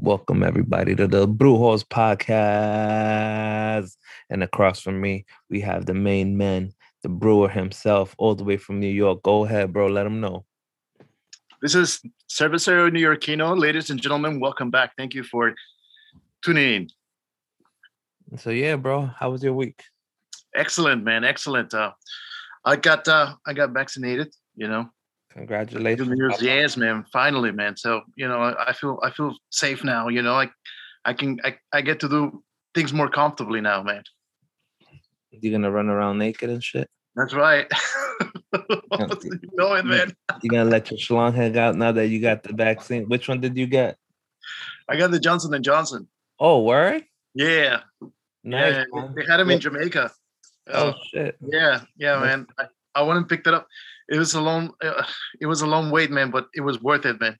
Welcome everybody to the Brew Horse Podcast. And across from me, we have the main man, the brewer himself, all the way from New York. Go ahead, bro. Let him know. This is Cervecero New Yorkino. Ladies and gentlemen, welcome back. Thank you for tuning in. So yeah, bro, how was your week? Excellent, man. Excellent. Uh, I got uh, I got vaccinated. You know, Congratulations. Yes, man. Finally, man. So you know, I, I feel I feel safe now. You know, like I can I, I get to do things more comfortably now, man. You're gonna run around naked and shit? That's right. you it, man. You gonna let your schlong hang out now that you got the vaccine? Which one did you get? I got the Johnson and Johnson. Oh, word? Yeah. Nice. yeah, they had them in Jamaica. Oh Uh, shit. yeah, yeah, man. I, I went and picked it up. It was a long, uh, it was a long wait, man, but it was worth it, man.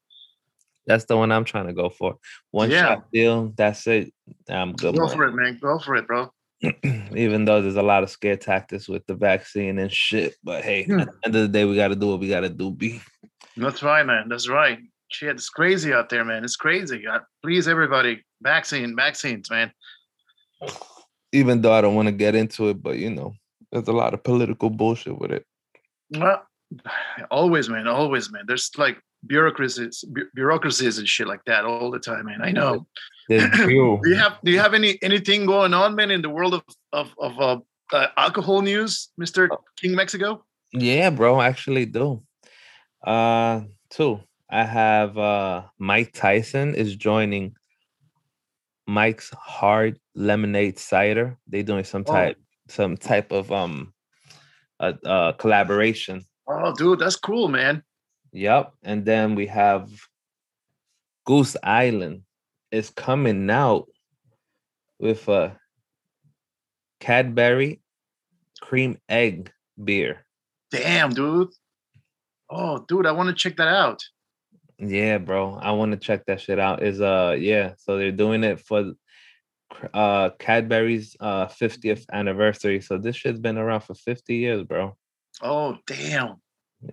That's the one I'm trying to go for. One Yeah. shot deal. That's it. I'm good. Go man. for it, man. Go for it, bro. Even though there's a lot of scare tactics with the vaccine and shit, but hey, Hmm. at the end of the day, we got to do what we got to do. B. That's right, man. That's right. Shit, it's crazy out there, man. It's crazy. Uh, please, everybody, vaccine, vaccines, man. Even though I don't want to get into it, but you know, there's a lot of political bullshit with it. Well, always, man. Always, man. There's like bureaucracies, bu- bureaucracies and shit like that all the time, man. I know. Do you have Do you have any anything going on, man, in the world of of of uh, uh, alcohol news, Mister King Mexico? Yeah, bro, I actually do. Uh two. I have uh Mike Tyson is joining Mike's Hard Lemonade Cider. They're doing some Oh. type some type of um uh, uh collaboration. Oh, dude, that's cool, man. Yep. And then we have Goose Island is coming out with a Cadbury cream egg beer. Damn, dude. Oh, dude, I want to check that out. Yeah, bro. I want to check that shit out. Is uh yeah, so they're doing it for uh Cadbury's uh 50th anniversary. So this shit's been around for 50 years, bro. Oh, damn.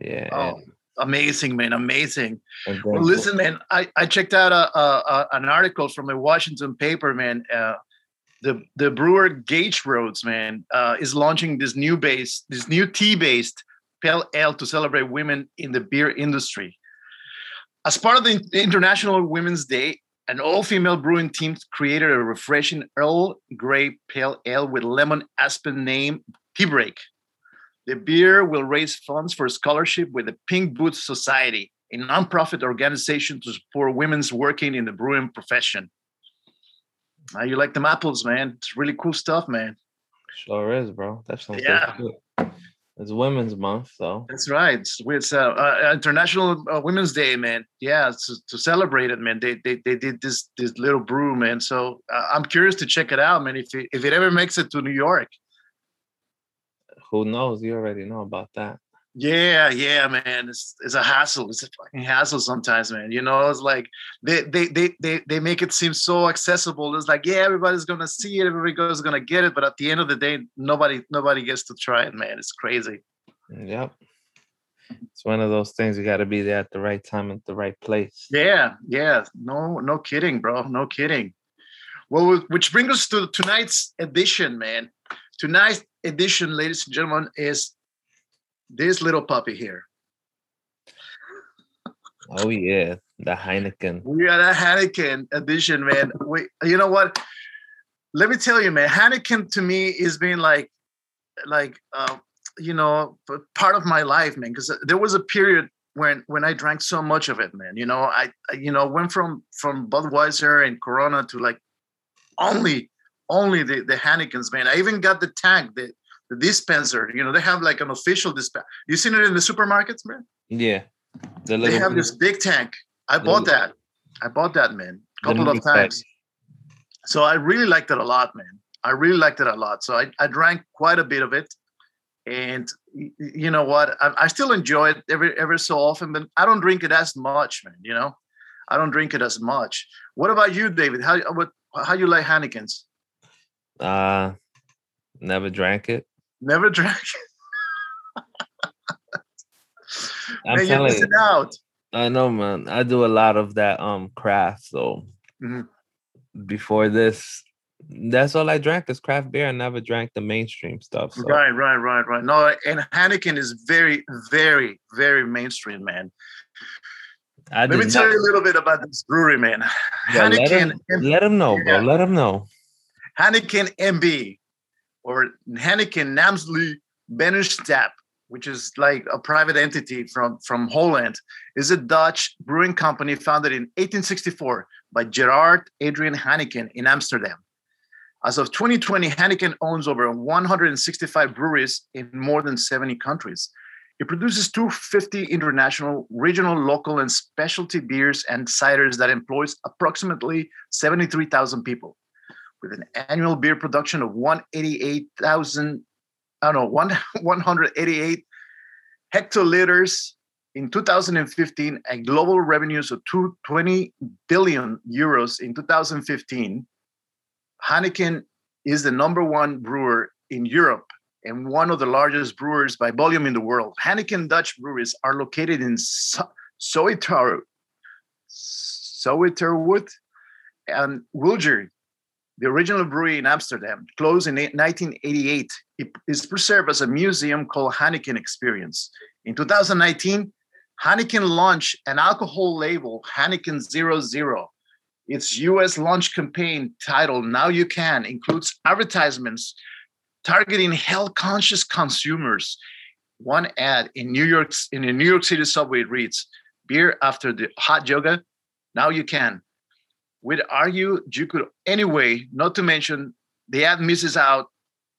Yeah. Oh, amazing, man. Amazing. Well, listen, man. I, I checked out a, a, a an article from a Washington paper, man. Uh, the the brewer Gage Roads, man, uh, is launching this new base, this new tea based pale ale to celebrate women in the beer industry. As part of the International Women's Day, an all female brewing team created a refreshing Earl Grey pale ale with lemon aspen name Tea Break. The beer will raise funds for scholarship with the Pink Boots Society, a nonprofit organization to support women's working in the brewing profession. Now you like them apples, man. It's really cool stuff, man. Sure is, bro. That's Yeah. good. It's Women's Month, so That's right. It's, it's uh, uh, International uh, Women's Day, man. Yeah, to, to celebrate it, man. They, they they did this this little brew, man. So uh, I'm curious to check it out, man. If it, if it ever makes it to New York, who knows? You already know about that. Yeah, yeah, man. It's it's a hassle. It's a fucking mm. hassle sometimes, man. You know, it's like they they they they they make it seem so accessible. It's like, yeah, everybody's gonna see it, everybody's gonna get it, but at the end of the day, nobody nobody gets to try it, man. It's crazy. Mm, yep. It's one of those things you got to be there at the right time at the right place. Yeah, yeah. No, no kidding, bro. No kidding. Well, which brings us to tonight's edition, man. Tonight's edition, ladies and gentlemen, is this little puppy here. Oh yeah, the Heineken. We got a Heineken edition, man. We, you know what? Let me tell you, man. Heineken to me is being like, like, uh, you know, part of my life, man. Because there was a period when when I drank so much of it, man. You know, I, I you know went from from Budweiser and Corona to like only only the the Heinekens, man. I even got the tank, the the dispenser. You know, they have like an official dispenser. You seen it in the supermarkets, man? Yeah, the they have this big tank. I bought that. I bought that, man, a couple of times. So I really liked it a lot, man. I really liked it a lot. So I, I drank quite a bit of it. And you know what? I, I still enjoy it every every so often, but I don't drink it as much, man. You know, I don't drink it as much. What about you, David? How what how you like Heinekens? Uh, never drank it. Never drank. It. I'm man, telling you, out. I know, man. I do a lot of that um craft, so Mhm. Before this, that's all I drank is craft beer. I never drank the mainstream stuff. So. Right, right, right, right. No, and Heineken is very, very, very mainstream, man. I Let me tell you a little bit about this brewery, man. Yeah, Heineken. Let him, let him know, bro. Let him know. Heineken MB or Heineken Namsli Benenstap, which is like a private entity from, from Holland, is a Dutch brewing company founded in 1864 by Gerard Adrian Heineken in Amsterdam. As of 2020, Heineken owns over 165 breweries in more than 70 countries. It produces 250 international, regional, local, and specialty beers and ciders that employs approximately 73,000 people. With an annual beer production of 188,000, I don't know, one, 188 hectoliters in 2015 and global revenues of 220 billion euros in 2015 Heineken is the number one brewer in Europe and one of the largest brewers by volume in the world. Heineken Dutch breweries are located in so- Zoeterwoude, Zoeterwoude and Wilger. The original brewery in Amsterdam closed in 1988. It is preserved as a museum called Heineken Experience. In 2019, Heineken launched an alcohol label, Heineken Zero Zero, its US launch campaign titled Now You Can includes advertisements targeting health conscious consumers. One ad in New York's in the New York City subway reads, beer after the hot yoga, now you can. We'd argue you could anyway, not to mention the ad misses out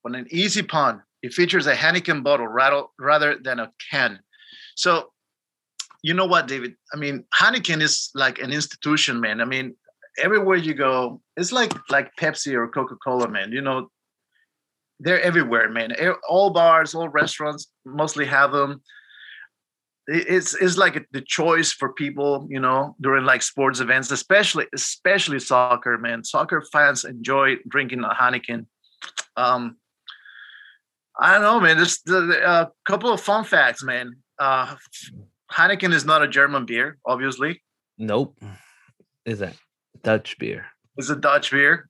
on an easy pun. It features a Heineken bottle rather than a can. So you know what, David? I mean, Heineken is like an institution, man. I mean, everywhere you go, it's like like Pepsi or Coca Cola, man. You know, they're everywhere, man. All bars, all restaurants mostly have them. It's it's like the choice for people, you know, during like sports events, especially especially soccer, man. Soccer fans enjoy drinking a Heineken. Um, I don't know, man. There's a couple of fun facts, man. Uh, Heineken is not a German beer, obviously. Nope. Is that? Dutch beer. It's a Dutch beer.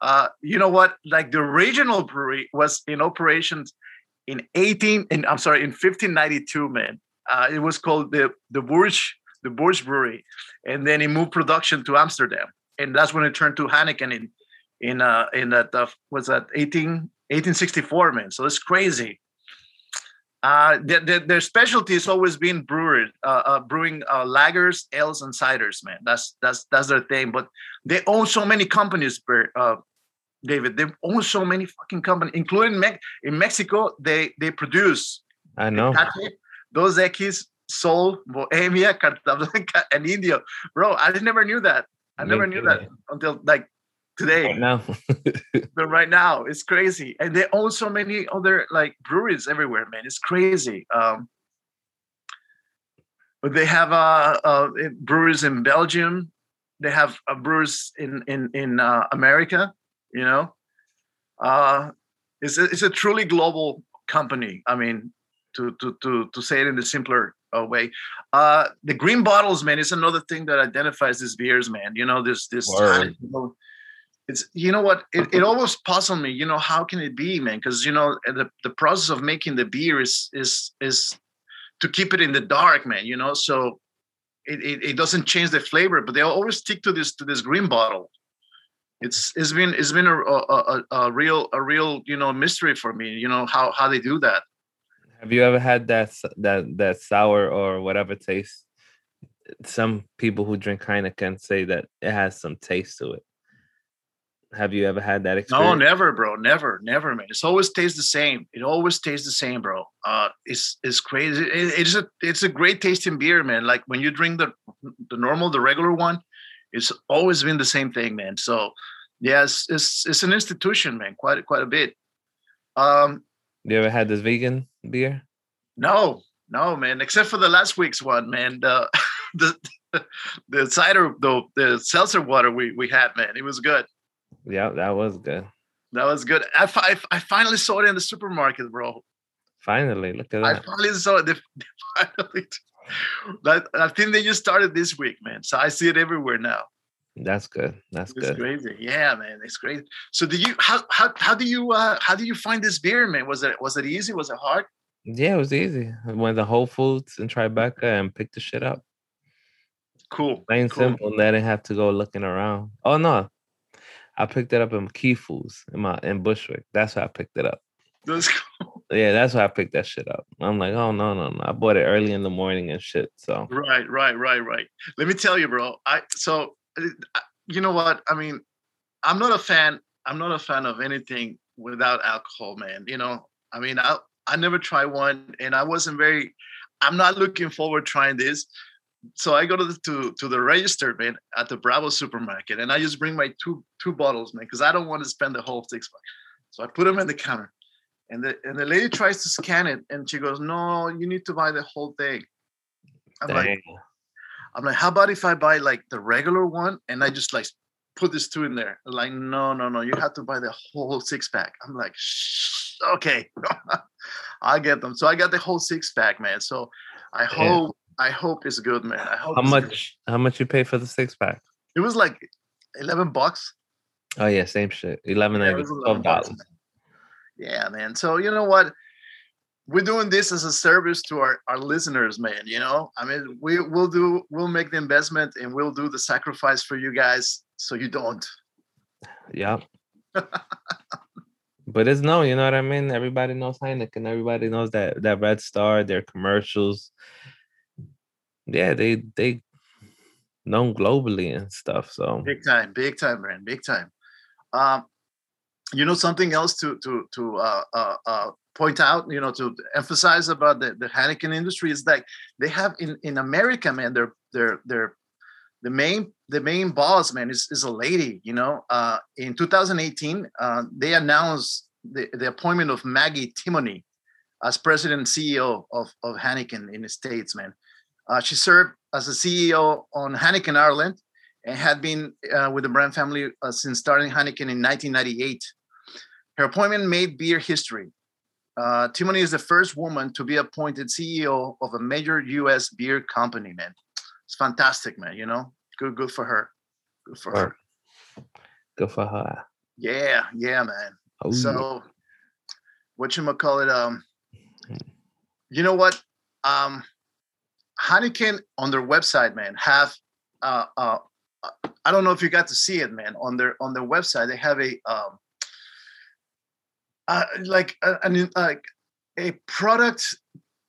Uh, you know what? Like the original brewery was in operations in 18, and I'm sorry, in 1592, man. Uh, it was called the the Bourges, the Bourges Brewery, and then it moved production to Amsterdam, and that's when it turned to Heineken in in uh in that uh, was that 18 1864, man. So it's crazy. Uh, their, their, their specialty has always been brewery, uh, uh, brewing uh, lagers, ales, and ciders. Man, that's that's that's their thing. But they own so many companies, uh, David. They own so many fucking companies, including Me- in Mexico. They they produce. I know. Dos Equis, Sol, Bohemia, Carta and Indio. Bro, I never knew that. I never knew that until like today. Right now. but right now, it's crazy. And they own so many other like breweries everywhere, man. It's crazy. Um, but they have uh, uh, breweries in Belgium. They have uh, brewers in in in uh, America. You know, uh, it's a, it's a truly global company. I mean, to to to to say it in the simpler uh, way. Uh, the green bottles, man, is another thing that identifies these beers, man. You know, this this you know, it's you know what? It, it always puzzled me you know how can it be man? Because you know the, the process of making the beer is is is to keep it in the dark man you know? So it, it, it doesn't change the flavor but they always stick to this to this green bottle. It's it's been it's been a, a, a, a real a real you know mystery for me you know how how they do that have you ever had that that that sour or whatever taste some people who drink Heineken say that it has some taste to it have you ever had that experience? No, never, bro. Never, never, man. It's always tastes the same. It always tastes the same, bro. Uh, it's it's crazy. It, it's a it's a great tasting beer, man. Like when you drink the the normal, the regular one, it's always been the same thing, man. So, yes, yeah, it's, it's it's an institution, man. Quite quite a bit. Um, you ever had this vegan beer? No, no, man. Except for the last week's one, man. The the the cider, the the seltzer water we we had, man. It was good. Yeah, that was good. That was good. I, I, I finally saw it in the supermarket, bro. Finally, look at that. I finally saw it. They, finally, that, I think they just started this week, man. So I see it everywhere now. That's good. That's it's good. crazy. Yeah, man, it's great. So, do you how how how do you uh how do you find this beer, man? Was it was it easy? Was it hard? Yeah, it was easy. I went to Whole Foods in Tribeca and picked the shit up. Cool. Plain cool. simple. And I didn't have to go looking around. Oh no. I picked it up in Key Foods in my in Bushwick. That's why I picked it up. That's cool. Yeah, that's why I picked that shit up. I'm like, oh no, no, no. I bought it early in the morning and shit. So Right, right, right, right. Let me tell you, bro. I so you know what? I mean, I'm not a fan. I'm not a fan of anything without alcohol, man. You know, I mean, I I never tried one, and I wasn't very. I'm not looking forward trying this. So I go to the to, to the register, man, at the Bravo supermarket, and I just bring my two two bottles, man, because I don't want to spend the whole six bucks. So I put them in the counter, and the and the lady tries to scan it, and she goes, "No, you need to buy the whole thing." I'm like, dang. I'm like, how about if I buy like the regular one and I just like put this two in there? They're like, no, no, no, you have to buy the whole six pack. I'm like, Shh, okay, I'll get them. So I got the whole six pack, man. So I Yeah. hope, I hope it's good, man. I hope How it's good. much how much you pay for the six pack? It was like 11 bucks. Oh yeah, same shit. Eleven Yeah, it ninety, was 11 twelve dollars. Yeah, man. So you know what? We're doing this as a service to our, our listeners, man. You know, I mean, we will do, we'll make the investment and we'll do the sacrifice for you guys so you don't. yeah but it's no, you know what I mean? Everybody knows Heineken. Everybody knows that that Red Star, their commercials. Yeah, they they known globally and stuff. So Big time, big time, man, big time. Um, you know something else to to to uh, uh, uh, point out, you know, to emphasize about the, the Heineken industry is that they have in in America, man, they're they're they're the main the main boss, man, is is a lady. You know, uh, in 2018, uh, they announced the, the appointment of Maggie Timoney as president and CEO of of Heineken in the states, man. Uh, she served as a CEO on Heineken Ireland and had been uh, with the brand family uh, since starting Heineken in 1998. Her appointment made beer history. Uh, Timoney is the first woman to be appointed CEO of a major U.S. beer company. Man, it's fantastic, man. You know, good, good for her. Good for her. Good for her. Yeah, yeah, man. Oh, So, what you call it? Um, you know what? Um, Heineken on their website, man, have uh, uh, uh, I don't know if you got to see it, man. On their on their website, they have a um, uh, like a, an like a product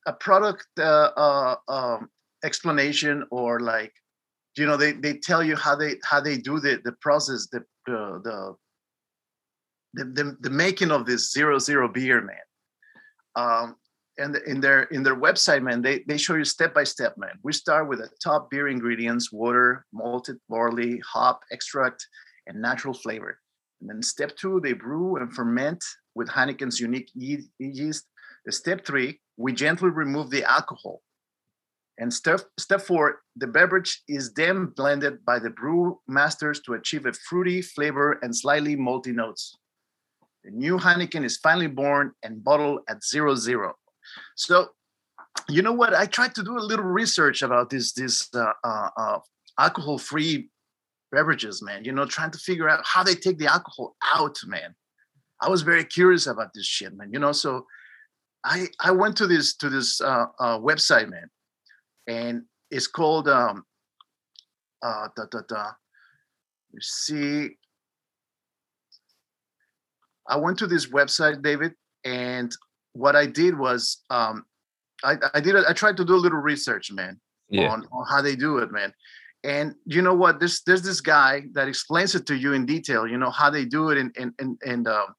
a product uh, uh, um, explanation or like you know they they tell you how they how they do the the process the the the the, the, the making of this zero zero beer man. Um and in their in their website man they they show you step by step man. We start with the top beer ingredients water malted barley hop extract and natural flavor and then step two they brew and ferment with heineken's unique ye- yeast step three we gently remove the alcohol and step, step four, the beverage is then blended by the brew masters to achieve a fruity flavor and slightly malty notes. The new Heineken is finally born and bottled at zero zero. So, you know what? I tried to do a little research about this this uh, uh, uh, alcohol-free beverages, man. You know, trying to figure out how they take the alcohol out, man. I was very curious about this shit, man. You know, so I I went to this to this uh, uh, website, man and it's called um uh da, da, da. you see i went to this website david and what i did was um i i did a, i tried to do a little research man yeah. on, on how they do it man and you know what there's there's this guy that explains it to you in detail you know how they do it and and and, and um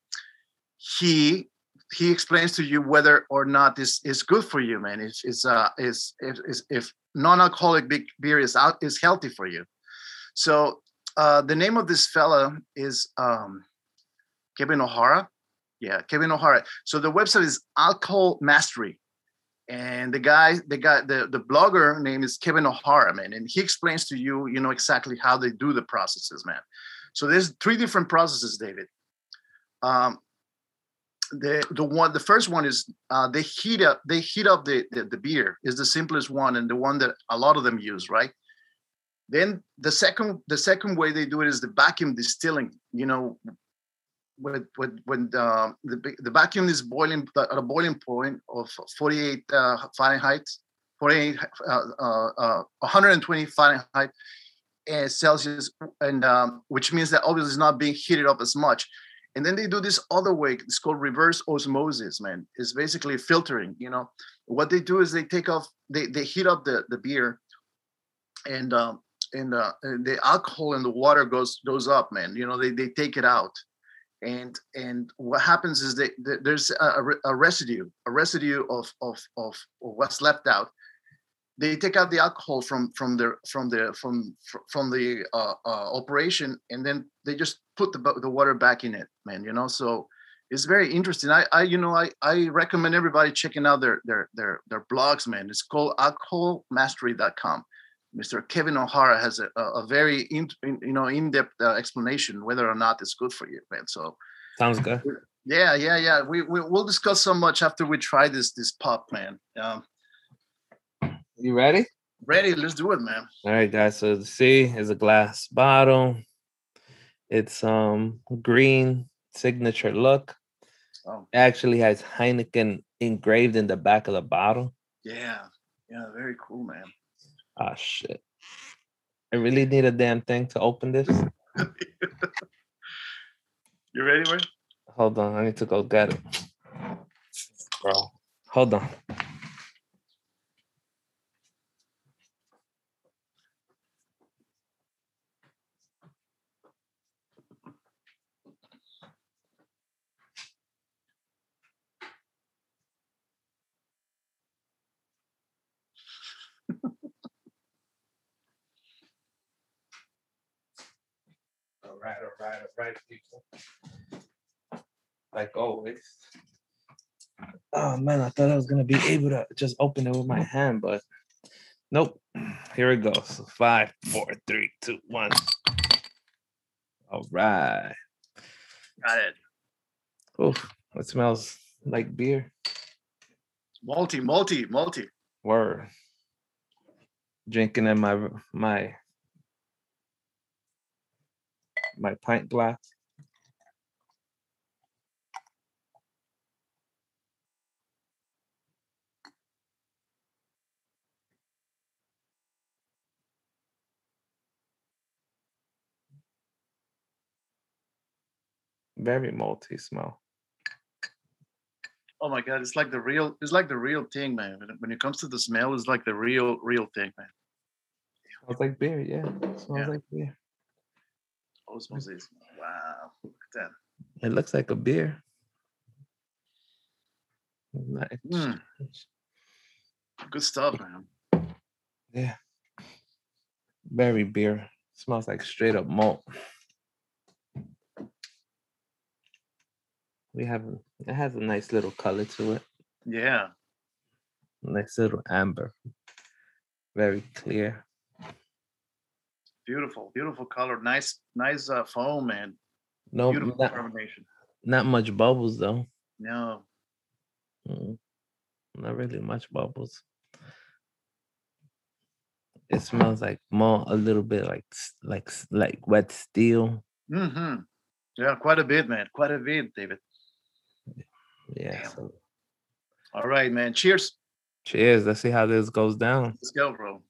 he he explains to you whether or not this is good for you, man. It's it's uh is if if, if non-alcoholic beer is out is healthy for you. So uh the name of this fella is um Kevin O'Hara. Yeah, Kevin O'Hara. So the website is Alcohol Mastery. And the guy, the guy, the, the blogger name is Kevin O'Hara, man. And he explains to you, you know, exactly how they do the processes, man. So there's three different processes, David. Um, the the one the first one is uh, they heat up they heat up the, the the beer is the simplest one and the one that a lot of them use right Then the second the second way they do it is the vacuum distilling. You know, when when the the, the vacuum is boiling at a boiling point of 48 uh, Fahrenheit, 48 uh, uh, 120 uh, Fahrenheit uh, Celsius, and um, which means that obviously it's not being heated up as much. And then they do this other way. It's called reverse osmosis, man. It's basically filtering. You know, what they do is they take off, they they heat up the the beer, and um, and, uh, and the alcohol and the water goes goes up, man. You know, they they take it out and and what happens is that, there's a, a, residue a residue of, of of what's left out. They take out the alcohol from from the from the from from the uh, uh, operation and then they just put the, the water back in it man you know? So it's very interesting. I i you know i i recommend everybody checking out their their their their blogs man. It's called alcoholmastery.com Mr. Kevin O'Hara has a, a very in, you know in-depth uh, explanation whether or not it's good for you, man. So sounds good. Yeah, yeah, yeah. We, we will discuss so much after we try this this pop, man. Um, you ready? Ready. Let's do it, man. All right, guys. So the C is a glass bottle. It's um green signature look. Oh. It actually has Heineken engraved in the back of the bottle. Yeah, yeah, very cool, man. Ah, shit. I really need a damn thing to open this. you ready, man? Hold on. I need to go get it. Bro, hold on. Right, all right, all right, people. Like always. Oh man, I thought I was gonna be able to just open it with my hand, but nope. Here it goes. Five, four, three, two, one. All right. Got it. Oh, it smells like beer. Multi, multi, multi. Word. Drinking in my my my pint glass. Very malty smell. Oh my god, it's like the real it's like the real thing, man. When it comes to the smell, it's like the real, real thing, man. Smells like beer, yeah. It smells yeah. like beer. Osmosis. Wow. Look at that. It looks like a beer. Nice. Mm. Good stuff, man. Yeah. Very beer. Smells like straight up malt. We have it has a nice little color to it. Yeah. Nice little amber. Very clear. Beautiful, beautiful color. Nice, nice uh, foam and no beautiful not, carbonation. Not much bubbles though. No. Mm, not really much bubbles. It smells like more a little bit like like like wet steel. Mm-hmm. Yeah, quite a bit, man. Quite a bit, David. Yeah. So. All right, man. Cheers. Cheers. Let's see how this goes down. Let's go, bro.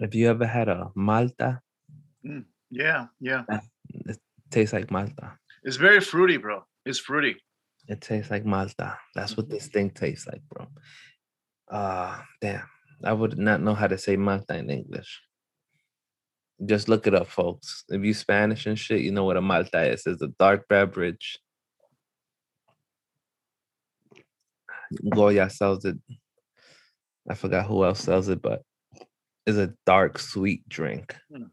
Have you ever had a Malta? Mm, yeah, yeah. It tastes like Malta. It's very fruity, bro. It's fruity. It tastes like Malta. That's what this mm-hmm. thing tastes like, bro. Ah, uh, damn. I would not know how to say Malta in English. Just look it up, folks. If you Spanish and shit, you know what a Malta is. It's a dark beverage. Goya sells it. I forgot who else sells it, but is a dark sweet drink. Hmm.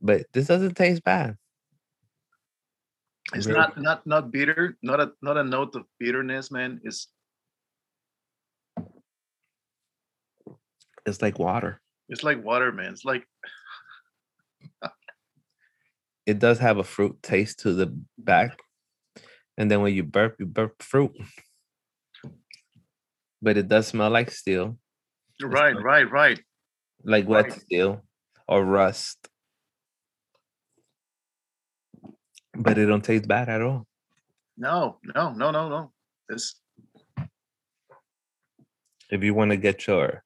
But this doesn't taste bad. It's really. not not not bitter, not a not a note of bitterness, man. It's it's like water. It's like water, man. It's like it does have a fruit taste to the back, and then when you burp, you burp fruit. But it does smell like steel, Right, like- right, right. like wet Right. steel or rust. But it don't taste bad at all. No, no, no, no, no. This If you want to get your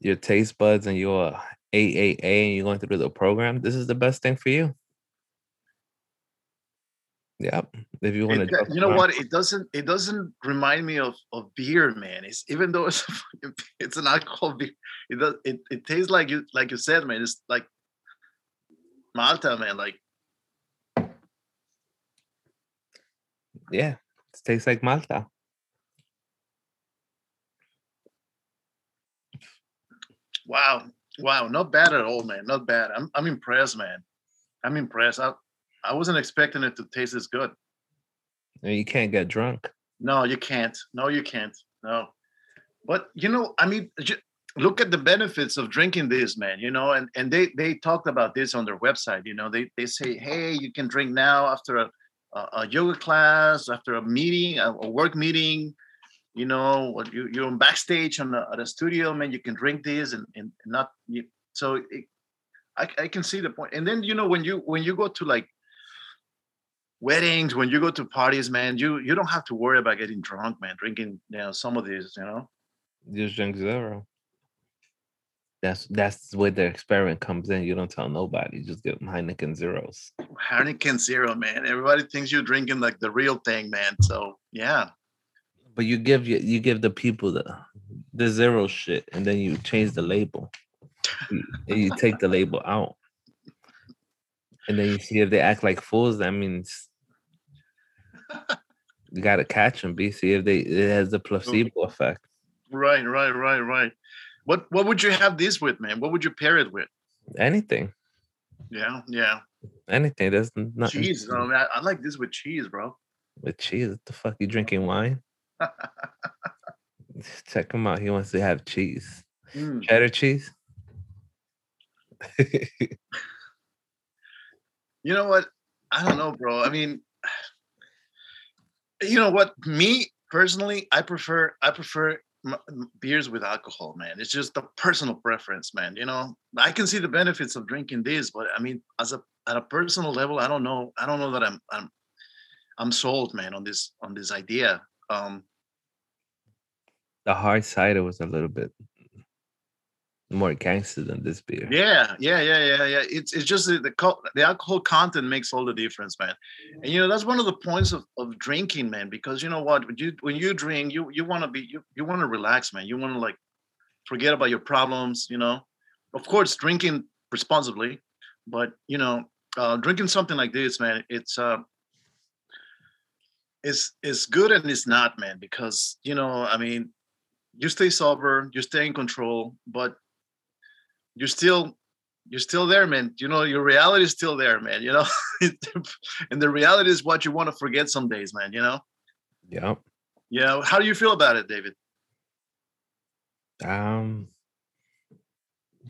your taste buds and your AAA and you're going through the program, this is the best thing for you. Yep. If you want it, to, you know what? It doesn't it doesn't remind me of, of beer, man. It's even though it's it's an alcohol beer, it does it, it tastes like you like you said, man. It's like Malta, man. Like Yeah, it tastes like Malta. wow, wow, not bad at all, man. Not bad. I'm I'm impressed, man. I'm impressed. I I wasn't expecting it to taste as good. You can't get drunk. No, you can't. No, you can't. No. But you know, I mean, look at the benefits of drinking this, man. You know, and and they they talked about this on their website. You know, they they say, hey, you can drink now after a a, yoga class, after a meeting, a, work meeting. You know, you you're on backstage on a, at a studio, man. You can drink this and and not. You, so it, I I can see the point. And then you know when you when you go to like weddings, when you go to parties, man, you you don't have to worry about getting drunk, man. Drinking, you know, some of these, you know. Just drink zero. That's that's where the experiment comes in. You don't tell nobody. Just get Heineken zeros. Heineken Zero, man. Everybody thinks you're drinking like the real thing, man. So yeah, But you give you you give the people the the zero shit, and then you change the label. You- and you take the label out, and then you see if they act like fools. That means you gotta catch them. B. See if they it has the placebo effect. right, right, right, right. What what would you have this with, man? What would you pair it with? Anything, Yeah, yeah. anything. There's nothing Cheese. Man, I like this with cheese, bro. with cheese. What the fuck? You drinking wine? Check him out. He wants to have cheese. Mm. Cheddar cheese. You know what? I don't know, bro. I mean, you know what? Me personally, I prefer I prefer m- beers with alcohol, man. It's just a personal preference, man. You know, I can see the benefits of drinking this, but I mean, as a at a personal level, I don't know. I don't know that I'm I'm I'm sold, man, on this on this idea. Um, the hard cider was a little bit more gangster than this beer. Yeah, yeah, yeah, yeah, yeah. It's it's just the the, the alcohol content makes all the difference, man. And you know that's one of the points of, of drinking, man. Because you know what, when you when you drink, you you want to be you you want to relax, man. You want to like forget about your problems. You know, of course, drinking responsibly, but you know, uh, drinking something like this, man, it's uh, it's it's good and it's not, man. Because you know, I mean, you stay sober, you stay in control, but you're still you're still there man you know your reality is still there man you know and the reality is what you want to forget some days man you know Yep. yeah how do you feel about it david Um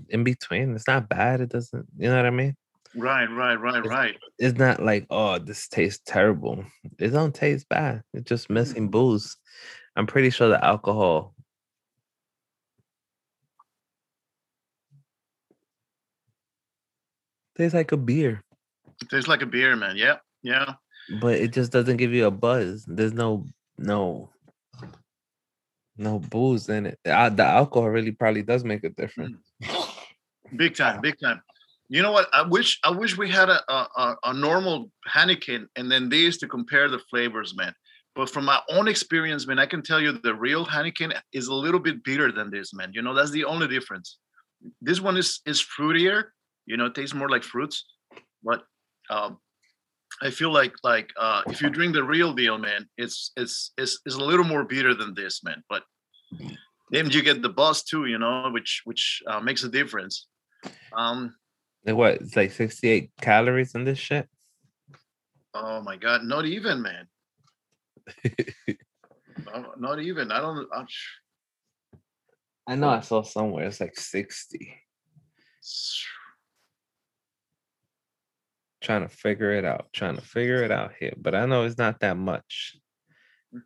in between. It's not bad. It doesn't you know what I mean? right right right It's- right It's not like, oh, this tastes terrible. It don't taste bad. It's just missing booze. I'm pretty sure the alcohol tastes like a beer, tastes like a beer man. Yeah yeah. But it just doesn't give you a buzz. There's no no no booze in it. The alcohol really probably does make a difference. Mm. big time big time. You know what? I wish i wish we had a a, a- a normal Heineken and then these to compare the flavors man. But from my own experience man i can tell you the real Heineken is a little bit bitter than this man. You know that's the only difference. This one is is fruitier you know it tastes more like fruits but um i feel like like uh if you drink the real deal man it's it's it's, it's a little more bitter than this man but then you get the buzz too you know which which uh, makes a difference um Like what? It's like 68 calories in this shit. oh my god not even man No, not even i don't uh, I know I saw somewhere it's like 60. Trying to figure it out, trying to figure it out here. But I know it's not that much.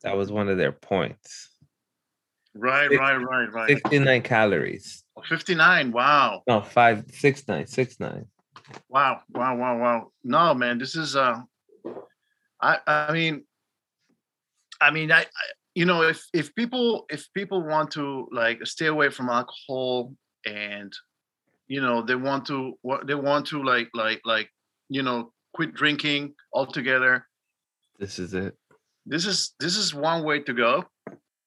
That was one of their points. Right, Six- right, right, right. 69 calories. 59. Wow. No, five, six, nine, six, nine. Wow. Wow. Wow. Wow. No, man, this is uh I I mean I mean I, I you know if if people if people want to like stay away from alcohol and you know they want to what they want to like like like you know quit drinking altogether This is it. this is this is one way to go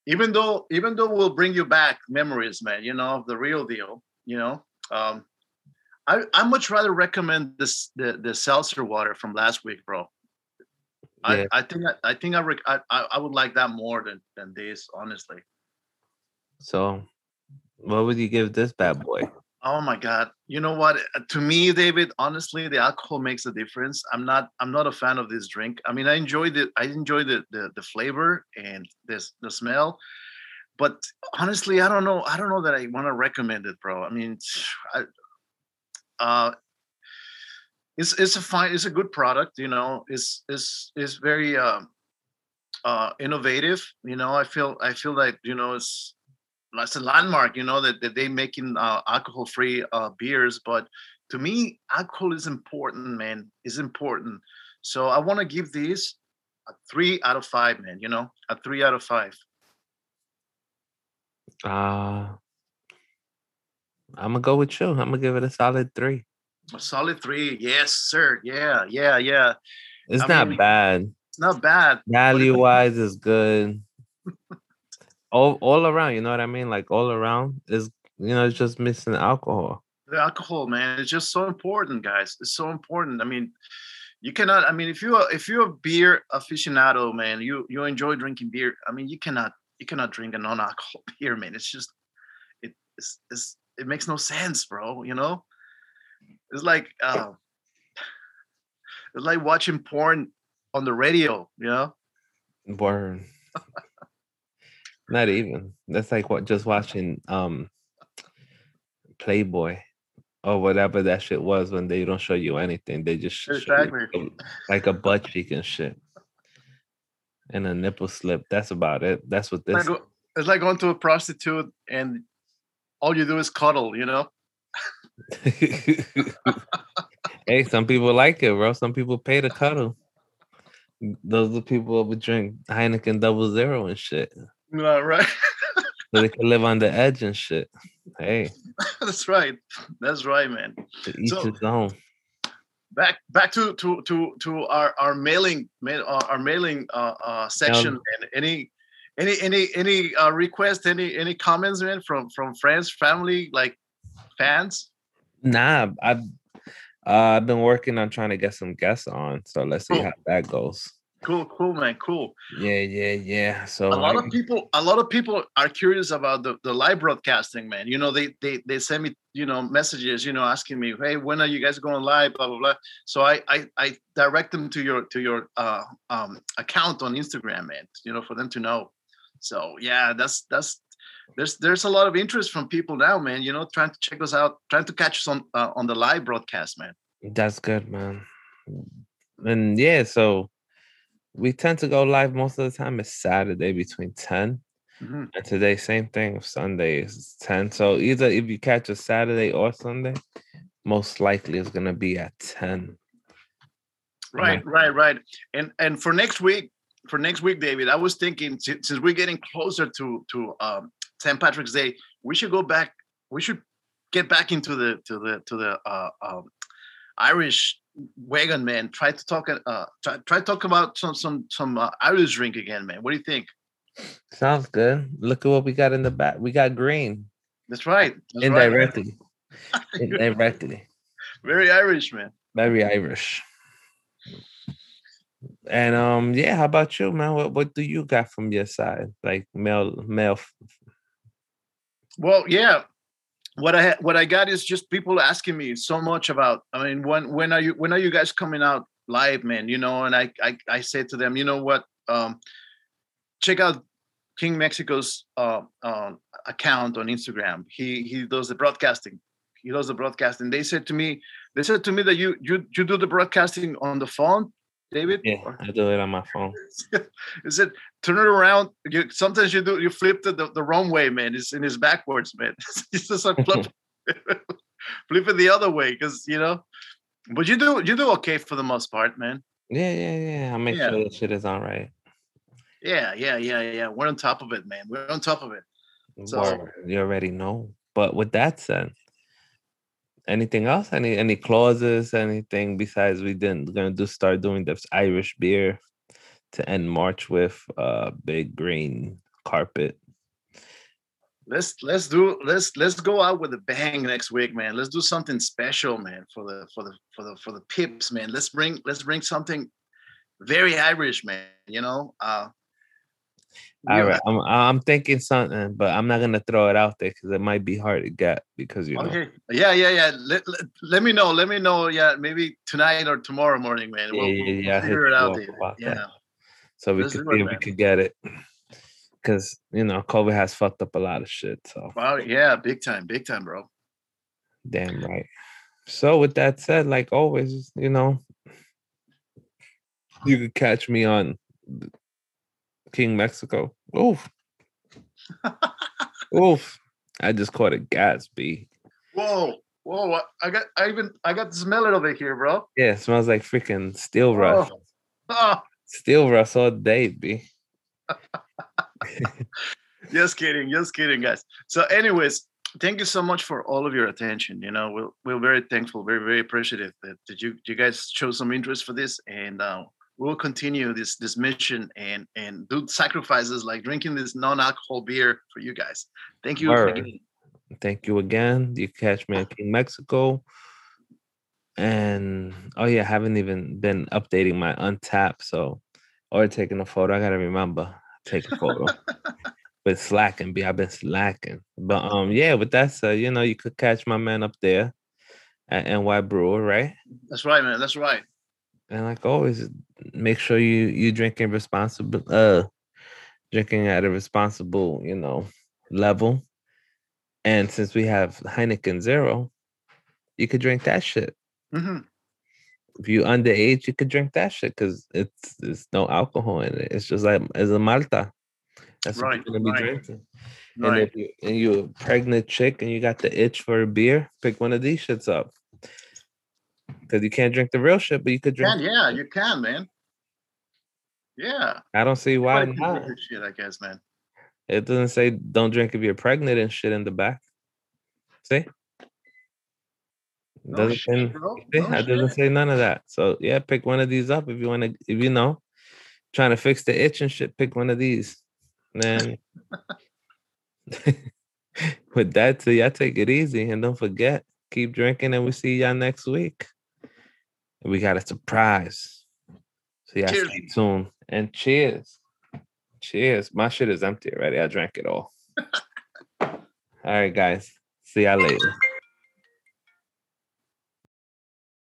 even though even though we'll bring you back memories man you know of the real deal you know um i i much rather recommend this the the seltzer water from last week bro Yeah. i i think i, I think I, rec- I I I would like that more than than this honestly So, what would you give this bad boy? Oh my god. You know what? Uh, to me david honestly the alcohol makes a difference. I'm not i'm not a fan of this drink. I mean i enjoy the i enjoy the the, the flavor and this the smell but honestly i don't know i don't know that i want to recommend it bro. I mean I, uh it's it's a fine it's a good product you know? It's it's it's very uh, uh innovative you know? I feel i feel like you know it's it's a landmark you know that, that they making uh, alcohol free uh beers but to me alcohol is important man is important so i want to give these a three out of five man you know a three out of five Uh I'm gonna go with you. I'm gonna give it a solid three. a solid three yes sir yeah yeah yeah It's I not mean, bad. it's not bad Value wise is good. all all around, you know what I mean? Like all around is you know, it's just missing alcohol. the alcohol man it's just so important guys it's so important i mean you cannot i mean if you're if you're a beer aficionado man you you enjoy drinking beer i mean you cannot you cannot drink a non-alcohol beer man it's just it it's, it's it makes no sense bro you know it's like uh it's like watching porn on the radio you know Word. Not even. That's like what just watching um Playboy or whatever that shit was when they don't show you anything. They just sh- show you Exactly. a- like a butt cheek and shit. And a nipple slip. That's about it. That's what It's like, this it's like going to a prostitute and all you do is cuddle you know hey, some people like it, bro. Some people pay to cuddle. Those are people who would drink Heineken double zero and shit. Yeah, right So they can live on the edge and shit. Hey, that's right that's right man to each So- his own. back back to to to to our our mailing mail uh, our mailing uh, uh section and any any any any uh request any any comments man from from friends family like fans Nah, I've uh, I've been working on trying to get some guests on. So let's see how that goes. Cool cool man cool. Yeah, yeah, yeah. So a lot I- of people a lot of people are curious about the, the live broadcasting man. You know they they they send me you know messages you know asking me hey when are you guys going live? blah blah blah. So i i, I direct them to your to your uh um account on instagram man you know for them to know. So yeah that's that's there's there's a lot of interest from people now man you know trying to check us out trying to catch us on uh, on the live broadcast man. That's good, man. And yeah, so we tend to go live most of the time. It's Saturday between 10 Mhm. and today, same thing. Sunday is 10. So either if you catch a Saturday or Sunday, most likely it's gonna be at 10. Right, right, right. And and for next week, for next week, David, I was thinking since we're getting closer to to um, St. Patrick's Day, we should go back. We should get back into the to the to the uh, um, Irish wagon, man. Try to talk uh try, try to talk about some some some uh, Irish drink again, man. What do you think? Sounds good. Look at what we got in the back. We got green That's right. That's right. indirectly. indirectly. Very Irish, man. Very Irish. And um, yeah, how about you, man? What what do you got from your side? Like male male Well, yeah. What I ha- what I got is just people asking me so much about. I mean, when when are you when are you guys coming out live, man? You know, and I I I said to them, you know what? Um, check out King Mexico's uh, um, account on Instagram. He he does the broadcasting. He does the broadcasting. They said to me, They said to me that you you you do the broadcasting on the phone, David. Yeah, I do it on my phone. Is it turn it around? You, sometimes you do you flip it the, the wrong way, man. It's in his backwards, man. it's just like flip, flip it the other way because you know. But you do you do okay for the most part, man. Yeah, yeah, yeah. I make Yeah. sure the shit is all right. Yeah, yeah, yeah, yeah. We're on top of it, man. We're on top of it. So- you already know. But with that said, anything else? Any any clauses? Anything besides we didn't gonna do start doing this Irish beer to end March with uh big green carpet. Let's let's do let's let's go out with a bang next week, man. Let's do something special, man, for the for the for the for the pips, man. Let's bring let's bring something very Irish, man. You know, uh, All right, I'm I'm thinking something, but I'm not gonna throw it out there because it might be hard to get because you know. Okay. Yeah, yeah, yeah. Let, let, let me know. Let me know. Yeah, maybe tonight or tomorrow morning, man. Yeah, We'll, yeah, we'll yeah, figure it out. David. that. Yeah. So we Let's could see if we could get it. Cause you know, COVID has fucked up a lot of shit. So Wow. Yeah. Big time. Big time, bro. damn right. So with that said, like always, you know, you could catch me on King Mexico. Oof. Oof. I just caught a gas B. Whoa. Whoa. I- got. I even. I got to smell it over here, bro. Yeah, it smells like freaking steel rust. Oh. Steel rust all day, B. just kidding. Just kidding, guys. So, anyways, thank you so much for all of your attention. You know, we're we're very thankful, very very appreciative that, that you you guys show some interest for this, and uh, we'll continue this this mission and and do sacrifices like drinking this non-alcohol beer for you guys. Thank you. Again. Thank you again. You catch me in King Mexico. And oh yeah, I haven't even been updating my Untappd, so or taking a photo. I gotta remember take a photo. but slacking, be I've been slacking. But um, yeah. With that said, you know, you could catch my man up there at NY Brewer, right? That's right, man. That's right. And like always, make sure you you drinking responsible, uh, drinking at a responsible, you know, level. And since we have Heineken Zero, you could drink that shit. hmm If you underage, you could drink that shit because it's it's no alcohol in it. It's just like it's a Malta. That's Right, what you're gonna be right, drinking. And if you and you're a pregnant chick and you got the itch for a beer, pick one of these shits up. Because you can't drink the real shit, but you could You drink. can, yeah, you can, man. Yeah. I don't see why not. Shit, I guess, man. It doesn't say don't drink if you're pregnant and shit in the back. See? No Doesn't shit, say, bro. see? No it doesn't say none of that. So yeah, pick one of these up if you want to. If you know, trying to fix the itch and shit, pick one of these. Then with that, so y'all take it easy and don't forget, keep drinking, and we see y'all next week. We got a surprise. So y'all Cheers. stay tuned and cheers. Cheers. My shit is empty already. I drank it all. all right, guys. See y'all later.